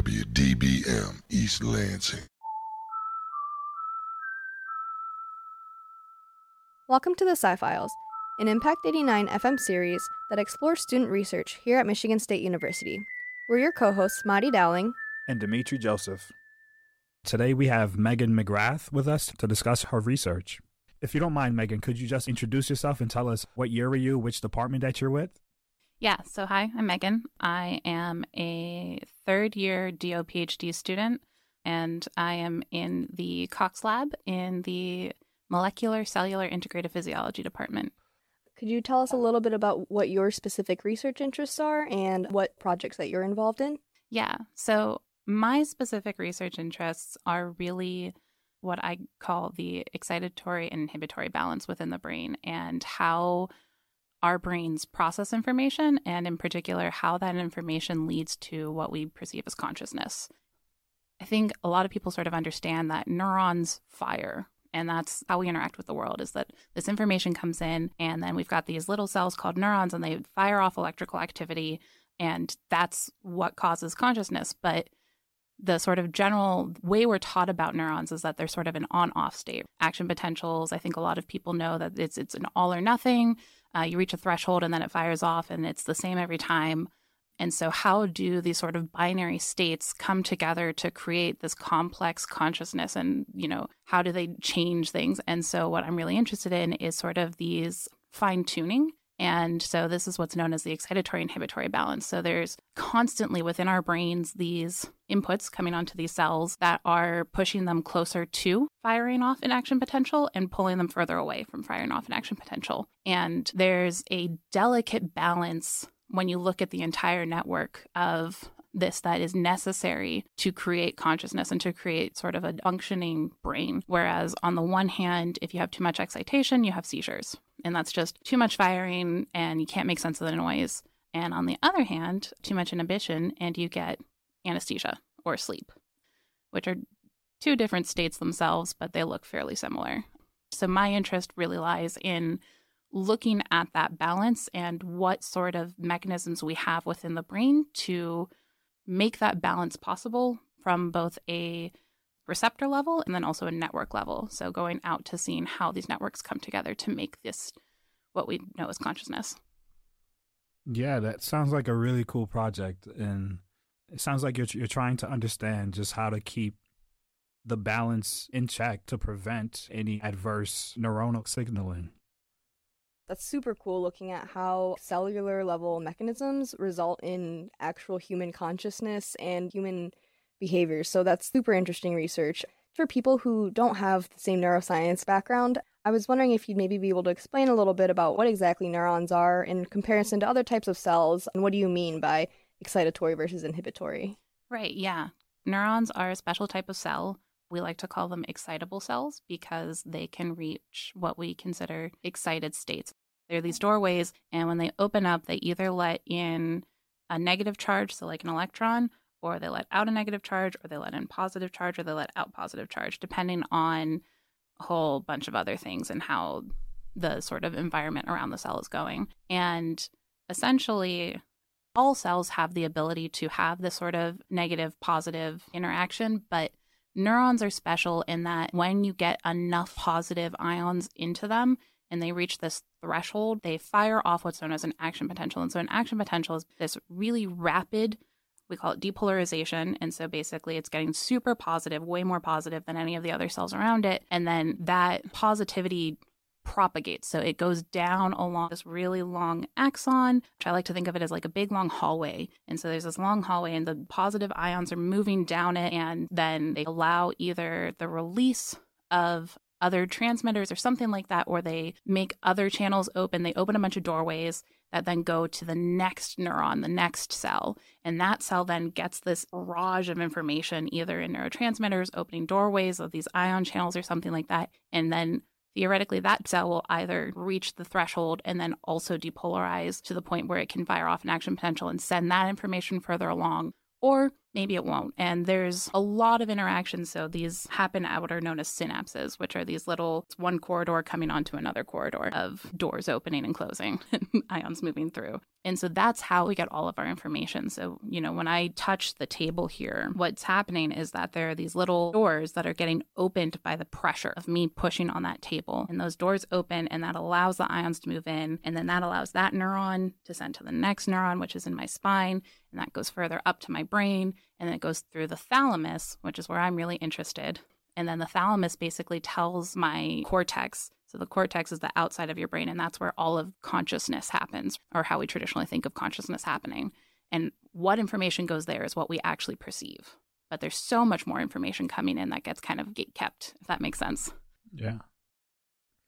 WDBM East Lansing. Welcome to the Sci Files, an Impact 89 FM series that explores student research here at Michigan State University. We're your co hosts, Mari Dowling and Dimitri Joseph. Today we have Megan McGrath with us to discuss her research. If you don't mind, Megan, could you just introduce yourself and tell us what year were you, which department that you're with? Yeah, so hi, I'm Megan. I am a third year DO PhD student, and I am in the Cox Lab in the Molecular Cellular Integrative Physiology Department. Could you tell us a little bit about what your specific research interests are and what projects that you're involved in? Yeah, so my specific research interests are really what I call the excitatory and inhibitory balance within the brain and how our brains process information, and in particular, how that information leads to what we perceive as consciousness. I think a lot of people sort of understand that neurons fire, and that's how we interact with the world is that this information comes in, and then we've got these little cells called neurons, and they fire off electrical activity, and that's what causes consciousness. But the sort of general way we're taught about neurons is that they're sort of an on-off state. Action potentials, I think a lot of people know that it's it's an all or nothing. Uh, you reach a threshold and then it fires off, and it's the same every time. And so, how do these sort of binary states come together to create this complex consciousness? And, you know, how do they change things? And so, what I'm really interested in is sort of these fine tuning and so this is what's known as the excitatory inhibitory balance. So there's constantly within our brains these inputs coming onto these cells that are pushing them closer to firing off an action potential and pulling them further away from firing off an action potential. And there's a delicate balance when you look at the entire network of this that is necessary to create consciousness and to create sort of a functioning brain. Whereas on the one hand, if you have too much excitation, you have seizures. And that's just too much firing and you can't make sense of the noise. And on the other hand, too much inhibition and you get anesthesia or sleep, which are two different states themselves, but they look fairly similar. So my interest really lies in looking at that balance and what sort of mechanisms we have within the brain to make that balance possible from both a receptor level and then also a network level. So going out to seeing how these networks come together to make this what we know as consciousness. Yeah, that sounds like a really cool project and it sounds like you're you're trying to understand just how to keep the balance in check to prevent any adverse neuronal signaling. That's super cool looking at how cellular level mechanisms result in actual human consciousness and human behavior. So that's super interesting research. For people who don't have the same neuroscience background, I was wondering if you'd maybe be able to explain a little bit about what exactly neurons are in comparison to other types of cells and what do you mean by excitatory versus inhibitory? Right, yeah. Neurons are a special type of cell we like to call them excitable cells because they can reach what we consider excited states. They're these doorways, and when they open up, they either let in a negative charge, so like an electron, or they let out a negative charge, or they let in positive charge, or they let out positive charge, depending on a whole bunch of other things and how the sort of environment around the cell is going. And essentially, all cells have the ability to have this sort of negative positive interaction, but neurons are special in that when you get enough positive ions into them, and they reach this threshold, they fire off what's known as an action potential. And so, an action potential is this really rapid, we call it depolarization. And so, basically, it's getting super positive, way more positive than any of the other cells around it. And then that positivity propagates. So it goes down along this really long axon, which I like to think of it as like a big long hallway. And so there's this long hallway, and the positive ions are moving down it, and then they allow either the release of other transmitters or something like that, or they make other channels open. They open a bunch of doorways that then go to the next neuron, the next cell. And that cell then gets this barrage of information, either in neurotransmitters, opening doorways of these ion channels or something like that. And then theoretically, that cell will either reach the threshold and then also depolarize to the point where it can fire off an action potential and send that information further along. Or maybe it won't. And there's a lot of interactions. So these happen at what are known as synapses, which are these little one corridor coming onto another corridor of doors opening and closing, ions moving through. And so that's how we get all of our information. So, you know, when I touch the table here, what's happening is that there are these little doors that are getting opened by the pressure of me pushing on that table. And those doors open, and that allows the ions to move in. And then that allows that neuron to send to the next neuron, which is in my spine. And that goes further up to my brain. And then it goes through the thalamus, which is where I'm really interested. And then the thalamus basically tells my cortex so the cortex is the outside of your brain, and that's where all of consciousness happens, or how we traditionally think of consciousness happening. And what information goes there is what we actually perceive. But there's so much more information coming in that gets kind of gate kept, if that makes sense. Yeah.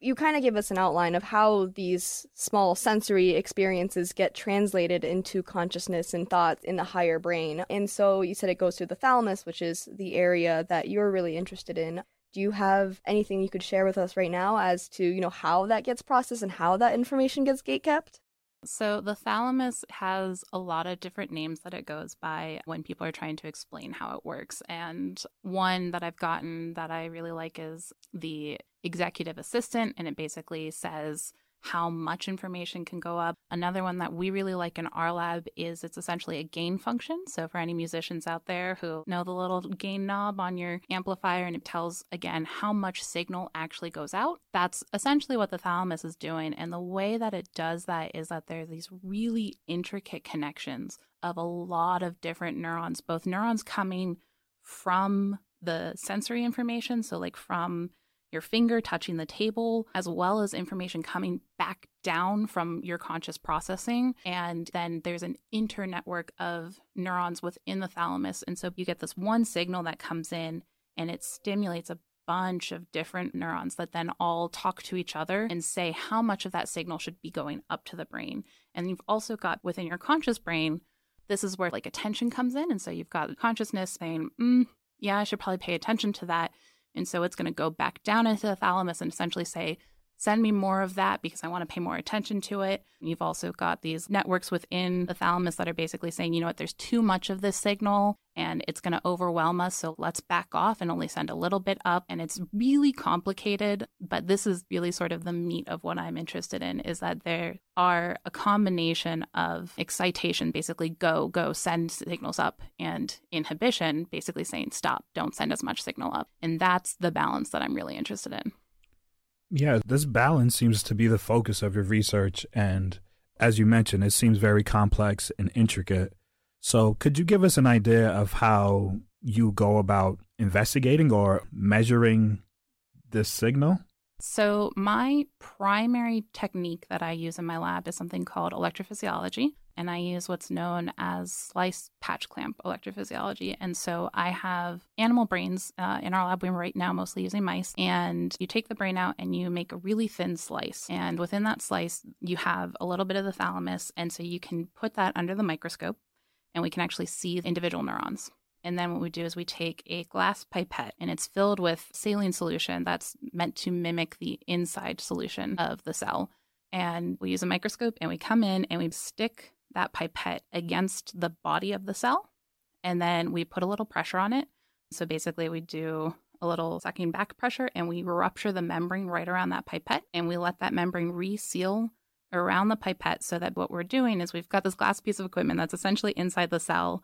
You kind of give us an outline of how these small sensory experiences get translated into consciousness and thoughts in the higher brain. And so you said it goes through the thalamus, which is the area that you're really interested in do you have anything you could share with us right now as to you know how that gets processed and how that information gets gate kept so the thalamus has a lot of different names that it goes by when people are trying to explain how it works. And one that i've gotten that i really like is the executive assistant and it basically says how much information can go up. Another one that we really like in our lab is it's essentially a gain function. So, for any musicians out there who know the little gain knob on your amplifier and it tells again how much signal actually goes out, that's essentially what the thalamus is doing. And the way that it does that is that there are these really intricate connections of a lot of different neurons, both neurons coming from the sensory information, so like from your finger touching the table, as well as information coming back down from your conscious processing. And then there's an internetwork of neurons within the thalamus. And so you get this one signal that comes in and it stimulates a bunch of different neurons that then all talk to each other and say how much of that signal should be going up to the brain. And you've also got within your conscious brain, this is where like attention comes in. And so you've got consciousness saying, mm, yeah, I should probably pay attention to that. And so it's going to go back down into the thalamus and essentially say, send me more of that because I want to pay more attention to it. You've also got these networks within the thalamus that are basically saying, you know what, there's too much of this signal and it's going to overwhelm us. So let's back off and only send a little bit up. And it's really complicated, but this is really sort of the meat of what I'm interested in is that there are a combination of excitation, basically go, go, send signals up, and inhibition, basically saying stop, don't send as much signal up. And that's the balance that I'm really interested in. Yeah, this balance seems to be the focus of your research. And as you mentioned, it seems very complex and intricate. So, could you give us an idea of how you go about investigating or measuring this signal? So, my primary technique that I use in my lab is something called electrophysiology, and I use what's known as slice patch clamp electrophysiology. And so, I have animal brains uh, in our lab. We're right now mostly using mice, and you take the brain out and you make a really thin slice. And within that slice, you have a little bit of the thalamus, and so you can put that under the microscope, and we can actually see individual neurons. And then what we do is we take a glass pipette and it's filled with saline solution that's meant to mimic the inside solution of the cell. And we use a microscope and we come in and we stick that pipette against the body of the cell. And then we put a little pressure on it. So basically, we do a little sucking back pressure and we rupture the membrane right around that pipette and we let that membrane reseal around the pipette so that what we're doing is we've got this glass piece of equipment that's essentially inside the cell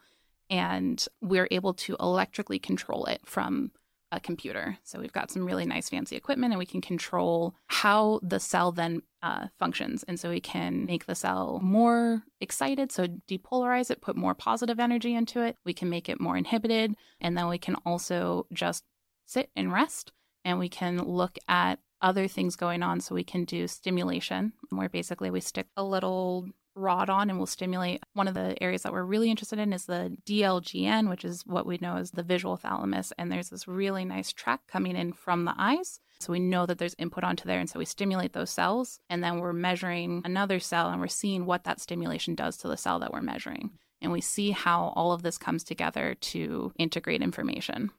and we're able to electrically control it from a computer. So we've got some really nice fancy equipment and we can control how the cell then uh, functions. And so we can make the cell more excited, so depolarize it, put more positive energy into it. We can make it more inhibited. And then we can also just sit and rest and we can look at other things going on. So we can do stimulation, where basically we stick a little rod on and we'll stimulate. One of the areas that we're really interested in is the DLGN, which is what we know as the visual thalamus. And there's this really nice track coming in from the eyes. So we know that there's input onto there. And so we stimulate those cells. And then we're measuring another cell and we're seeing what that stimulation does to the cell that we're measuring. And we see how all of this comes together to integrate information.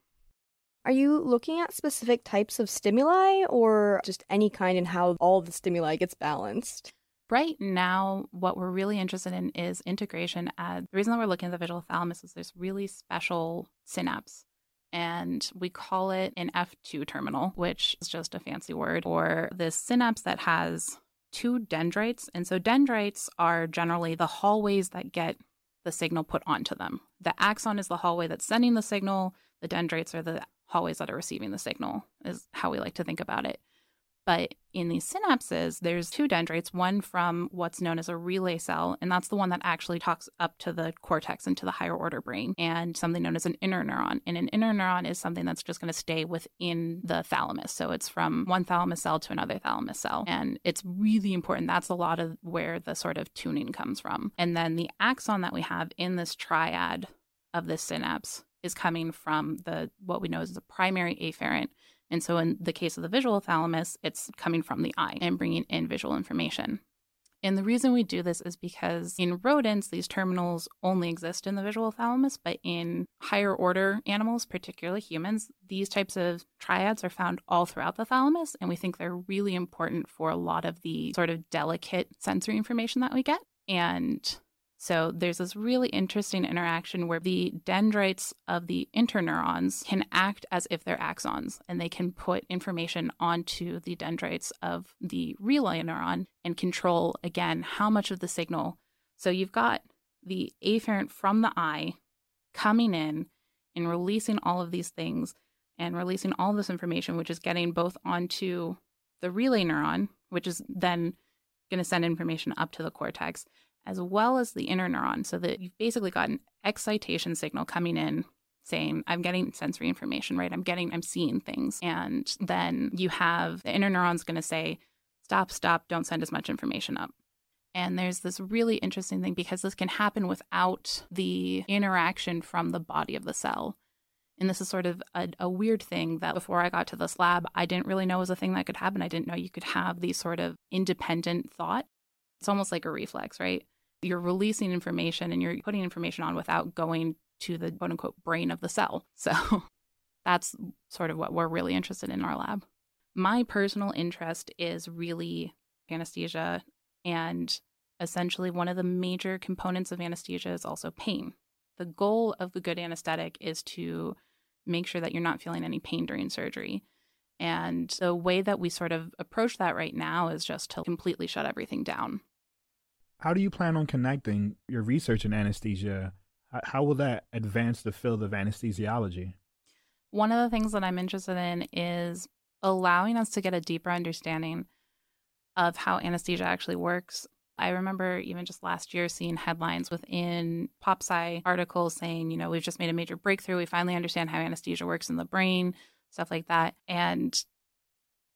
Are you looking at specific types of stimuli or just any kind and how all the stimuli gets balanced? Right now, what we're really interested in is integration. At, the reason that we're looking at the visual thalamus is there's really special synapse and we call it an F2 terminal, which is just a fancy word for this synapse that has two dendrites. And so dendrites are generally the hallways that get the signal put onto them. The axon is the hallway that's sending the signal, the dendrites are the hallways that are receiving the signal, is how we like to think about it. But in these synapses, there's two dendrites, one from what's known as a relay cell, and that's the one that actually talks up to the cortex and to the higher order brain, and something known as an interneuron. And an interneuron is something that's just going to stay within the thalamus. So it's from one thalamus cell to another thalamus cell. And it's really important. That's a lot of where the sort of tuning comes from. And then the axon that we have in this triad of this synapse is coming from the what we know as the primary afferent and so, in the case of the visual thalamus, it's coming from the eye and bringing in visual information. And the reason we do this is because in rodents, these terminals only exist in the visual thalamus, but in higher order animals, particularly humans, these types of triads are found all throughout the thalamus. And we think they're really important for a lot of the sort of delicate sensory information that we get. And so there's this really interesting interaction where the dendrites of the interneurons can act as if they're axons and they can put information onto the dendrites of the relay neuron and control again how much of the signal. So you've got the afferent from the eye coming in and releasing all of these things and releasing all this information, which is getting both onto the relay neuron, which is then going to send information up to the cortex, as well as the interneuron, so that you've basically got an excitation signal coming in saying i'm getting sensory information right i'm getting i'm seeing things and then you have the interneuron's going to say stop stop don't send as much information up and there's this really interesting thing because this can happen without the interaction from the body of the cell and this is sort of a, a, weird thing that before I got to this lab, I didn't really know was a thing that could happen. I didn't know you could have these sort of independent thought. It's almost like a reflex, right? You're releasing information and you're putting information on without going to the quote unquote brain of the cell. So that's sort of what we're really interested in our lab. My personal interest is really anesthesia. And essentially, one of the major components of anesthesia is also pain. The goal of a good anesthetic is to make sure that you're not feeling any pain during surgery. And the way that we sort of approach that right now is just to completely shut everything down. How do you plan on connecting your research in anesthesia? How will that advance the field of anesthesiology? One of the things that I'm interested in is allowing us to get a deeper understanding of how anesthesia actually works. I remember even just last year seeing headlines within PopSci articles saying, you know, we've just made a major breakthrough. We finally understand how anesthesia works in the brain, stuff like that. And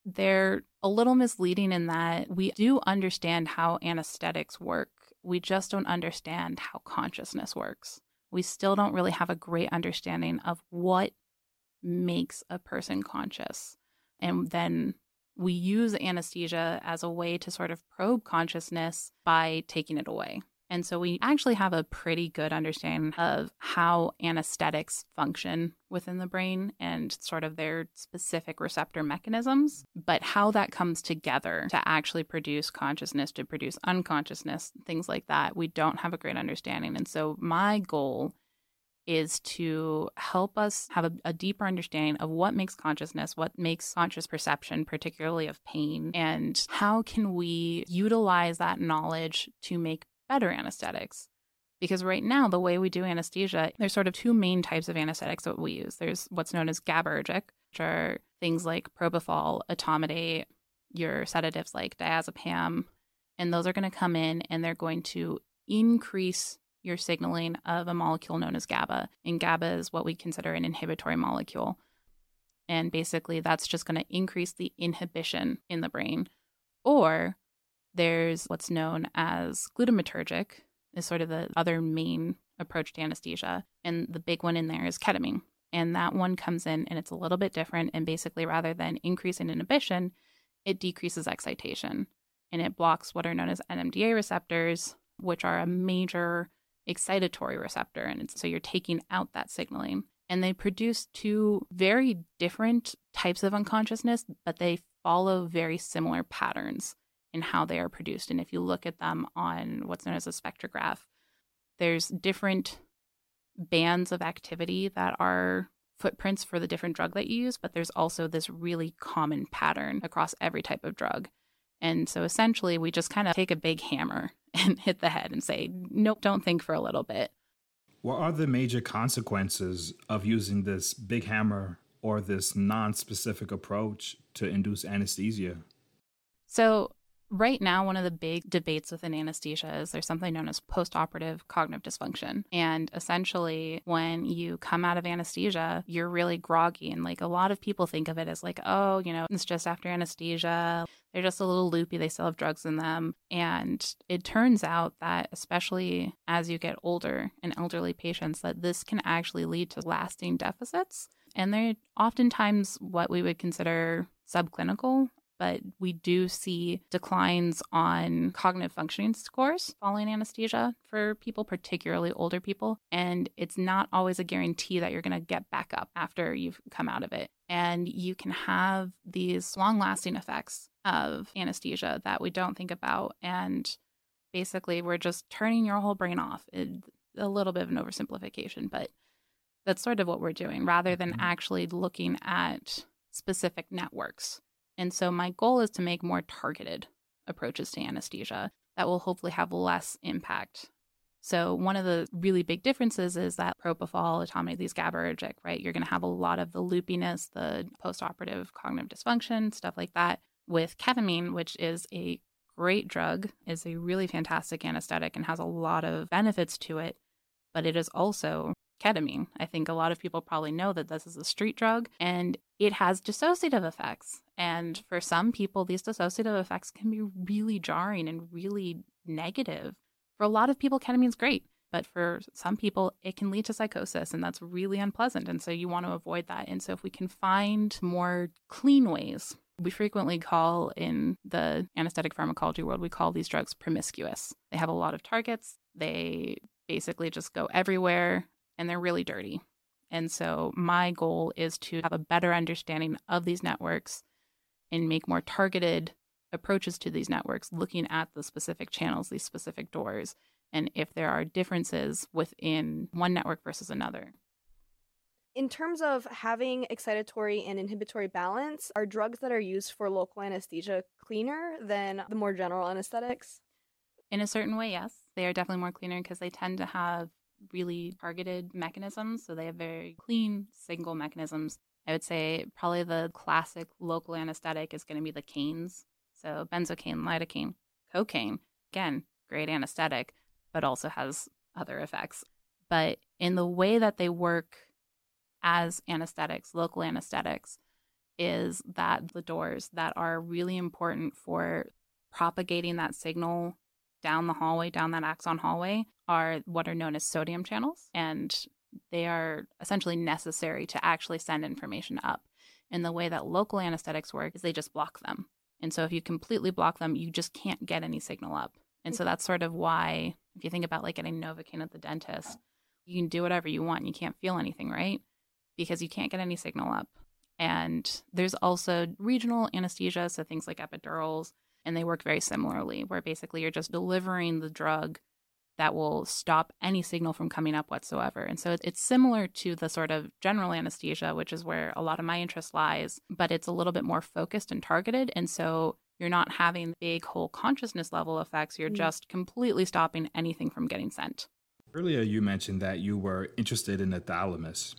they're a little misleading in that we do understand how anesthetics work. We just don't understand how consciousness works. We still don't really have a great understanding of what makes a person conscious. And then we use anesthesia as a way to sort of probe consciousness by taking it away. And so we actually have a pretty good understanding of how anesthetics function within the brain and sort of their specific receptor mechanisms. But how that comes together to actually produce consciousness, to produce unconsciousness, things like that, we don't have a great understanding. And so my goal is to help us have a, a, deeper understanding of what makes consciousness, what makes conscious perception, particularly of pain, and how can we utilize that knowledge to make better anesthetics. Because right now, the way we do anesthesia, there's sort of two main types of anesthetics that we use. There's what's known as GABAergic, which are things like propofol, etomidate, your sedatives like diazepam, and those are going to come in and they're going to increase your signaling of a molecule known as GABA. And GABA is what we consider an inhibitory molecule. And basically, that's just going to increase the inhibition in the brain. Or there's what's known as glutamatergic, is sort of the other main approach to anesthesia. And the big one in there is ketamine. And that one comes in and it's a little bit different. And basically, rather than increasing inhibition, it decreases excitation and it blocks what are known as NMDA receptors, which are a major excitatory receptor. And so you're taking out that signaling. And they produce two very different types of unconsciousness, but they follow very similar patterns in how they are produced. And if you look at them on what's known as a spectrograph, there's different bands of activity that are footprints for the different drug that you use, but there's also this really common pattern across every type of drug. And so essentially, we just kind of take a big hammer and hit the head and say, nope, don't think for a little bit. What are the major consequences of using this big hammer or this non specific approach to induce anesthesia? So, Right now, one of the big debates within anesthesia is there's something known as postoperative cognitive dysfunction. And essentially, when you come out of anesthesia, you're really groggy. And like a lot of people think of it as like, oh, you know, it's just after anesthesia. They're just a little loopy. They still have drugs in them. And it turns out that, especially as you get older in elderly patients, that this can actually lead to lasting deficits. And they're oftentimes what we would consider subclinical but we do see declines on cognitive functioning scores following anesthesia for people, particularly older people. And it's not always a guarantee that you're going to get back up after you've come out of it. And you can have these long lasting effects of anesthesia that we don't think about. And basically, we're just turning your whole brain off. It, a little bit of an oversimplification, but that's sort of what we're doing rather than mm-hmm. actually looking at specific networks and so my goal is to make more targeted approaches to anesthesia that will hopefully have less impact. So one of the really big differences is that propofol, etomidate, these GABAergic, right? You're going to have a lot of the loopiness, the postoperative cognitive dysfunction, stuff like that. With ketamine, which is a great drug, is a really fantastic anesthetic and has a lot of benefits to it, but it is also ketamine. I think a lot of people probably know that this is a street drug and it has dissociative effects. And for some people, these dissociative effects can be really jarring and really negative. For a lot of people, ketamine's great, but for some people, it can lead to psychosis, and that's really unpleasant. And so you want to avoid that. And so if we can find more clean ways, we frequently call in the anesthetic pharmacology world, we call these drugs promiscuous. They have a lot of targets. They basically just go everywhere and they're really dirty. And so my goal is to have a better understanding of these networks and make more targeted approaches to these networks, looking at the specific channels, these specific doors, and if there are differences within one network versus another. In terms of having excitatory and inhibitory balance, are drugs that are used for local anesthesia cleaner than the more general anesthetics? In a certain way, yes. They are definitely more cleaner because they tend to have really targeted mechanisms. So they have very clean single mechanisms. I would say probably the classic local anesthetic is going to be the canes. So benzocaine, lidocaine, cocaine, again, great anesthetic, but also has other effects. But in the way that they work as anesthetics, local anesthetics, is that the doors that are really important for propagating that signal down the hallway, down that axon hallway, are what are known as sodium channels. And they are essentially necessary to actually send information up. And the way that local anesthetics work is they just block them. And so if you completely block them, you just can't get any signal up. And so mm-hmm. that's sort of why, if you think about like getting Novocaine at the dentist, you can do whatever you want and you can't feel anything, right? Because you can't get any signal up. And there's also regional anesthesia, so things like epidurals, and they work very similarly, where basically you're just delivering the drug that will stop any signal from coming up whatsoever. And so it's similar to the sort of general anesthesia, which is where a lot of my interest lies, but it's a little bit more focused and targeted. And so you're not having big whole consciousness level effects. You're mm. just completely stopping anything from getting sent. Earlier, you mentioned that you were interested in the thalamus.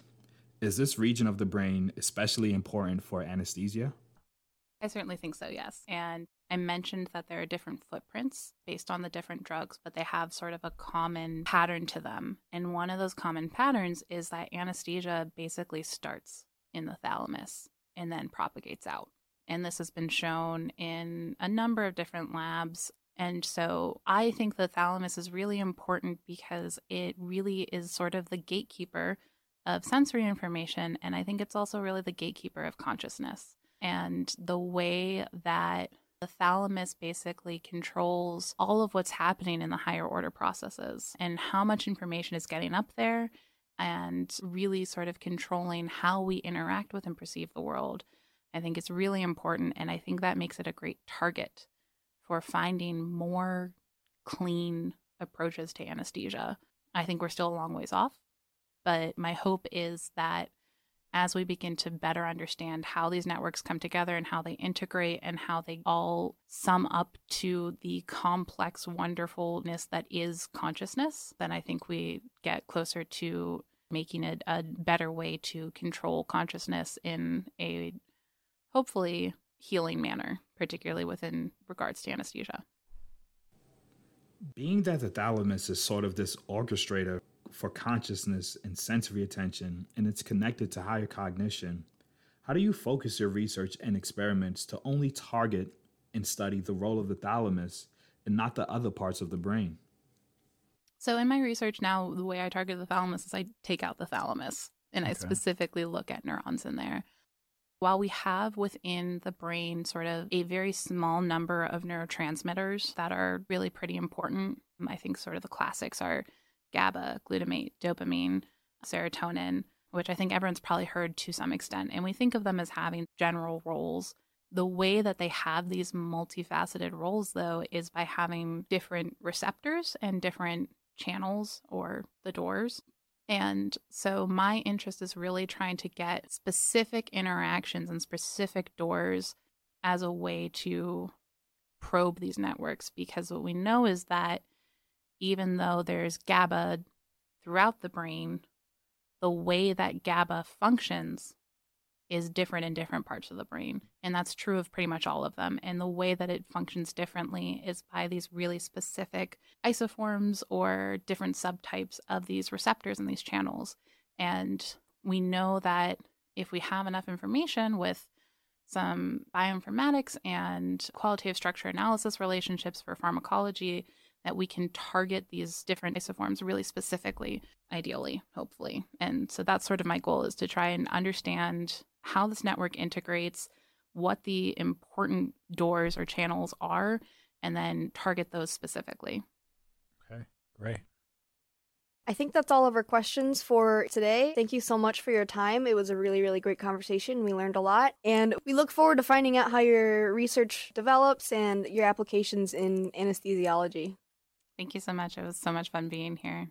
Is this region of the brain especially important for anesthesia? I certainly think so, yes. And I mentioned that there are different footprints based on the different drugs, but they have sort of a common pattern to them. And one of those common patterns is that anesthesia basically starts in the thalamus and then propagates out. And this has been shown in a number of different labs. And so I think the thalamus is really important because it really is sort of the gatekeeper of sensory information. And I think it's also really the gatekeeper of consciousness and the way that the thalamus basically controls all of what's happening in the higher order processes and how much information is getting up there and really sort of controlling how we interact with and perceive the world. I think it's really important and I think that makes it a great target for finding more clean approaches to anesthesia. I think we're still a long ways off, but my hope is that as we begin to better understand how these networks come together and how they integrate and how they all sum up to the complex wonderfulness that is consciousness, then I think we get closer to making it a better way to control consciousness in a hopefully healing manner, particularly within regards to anesthesia. Being that the thalamus is sort of this orchestrator for consciousness and sensory attention, and it's connected to higher cognition, how do you focus your research and experiments to only target and study the role of the thalamus and not the other parts of the brain? So, in my research now, the way I target the thalamus is I take out the thalamus and okay. I specifically look at neurons in there. While we have within the brain sort of a very small number of neurotransmitters that are really pretty important, I think sort of the classics are GABA, glutamate, dopamine, serotonin, which I think everyone's probably heard to some extent. And we think of them as having general roles. The way that they have these multifaceted roles, though, is by having different receptors and different channels or the doors. And so my interest is really trying to get specific interactions and specific doors as a way to probe these networks because what we know is that even though there's GABA throughout the brain, the way that GABA functions is different in different parts of the brain. And that's true of pretty much all of them. And the way that it functions differently is by these really specific isoforms or different subtypes of these receptors and these channels. And we know that if we have enough information with some bioinformatics and qualitative structure analysis relationships for pharmacology, that we can target these different isoforms really specifically, ideally, hopefully. And so that's sort of my goal is to try and understand how this network integrates, what the important doors or channels are, and then target those specifically. Okay, great. I think that's all of our questions for today. Thank you so much for your time. It was a really, really great conversation. We learned a lot. And we look forward to finding out how your research develops and your applications in anesthesiology. Thank you so much. It was so much fun being here.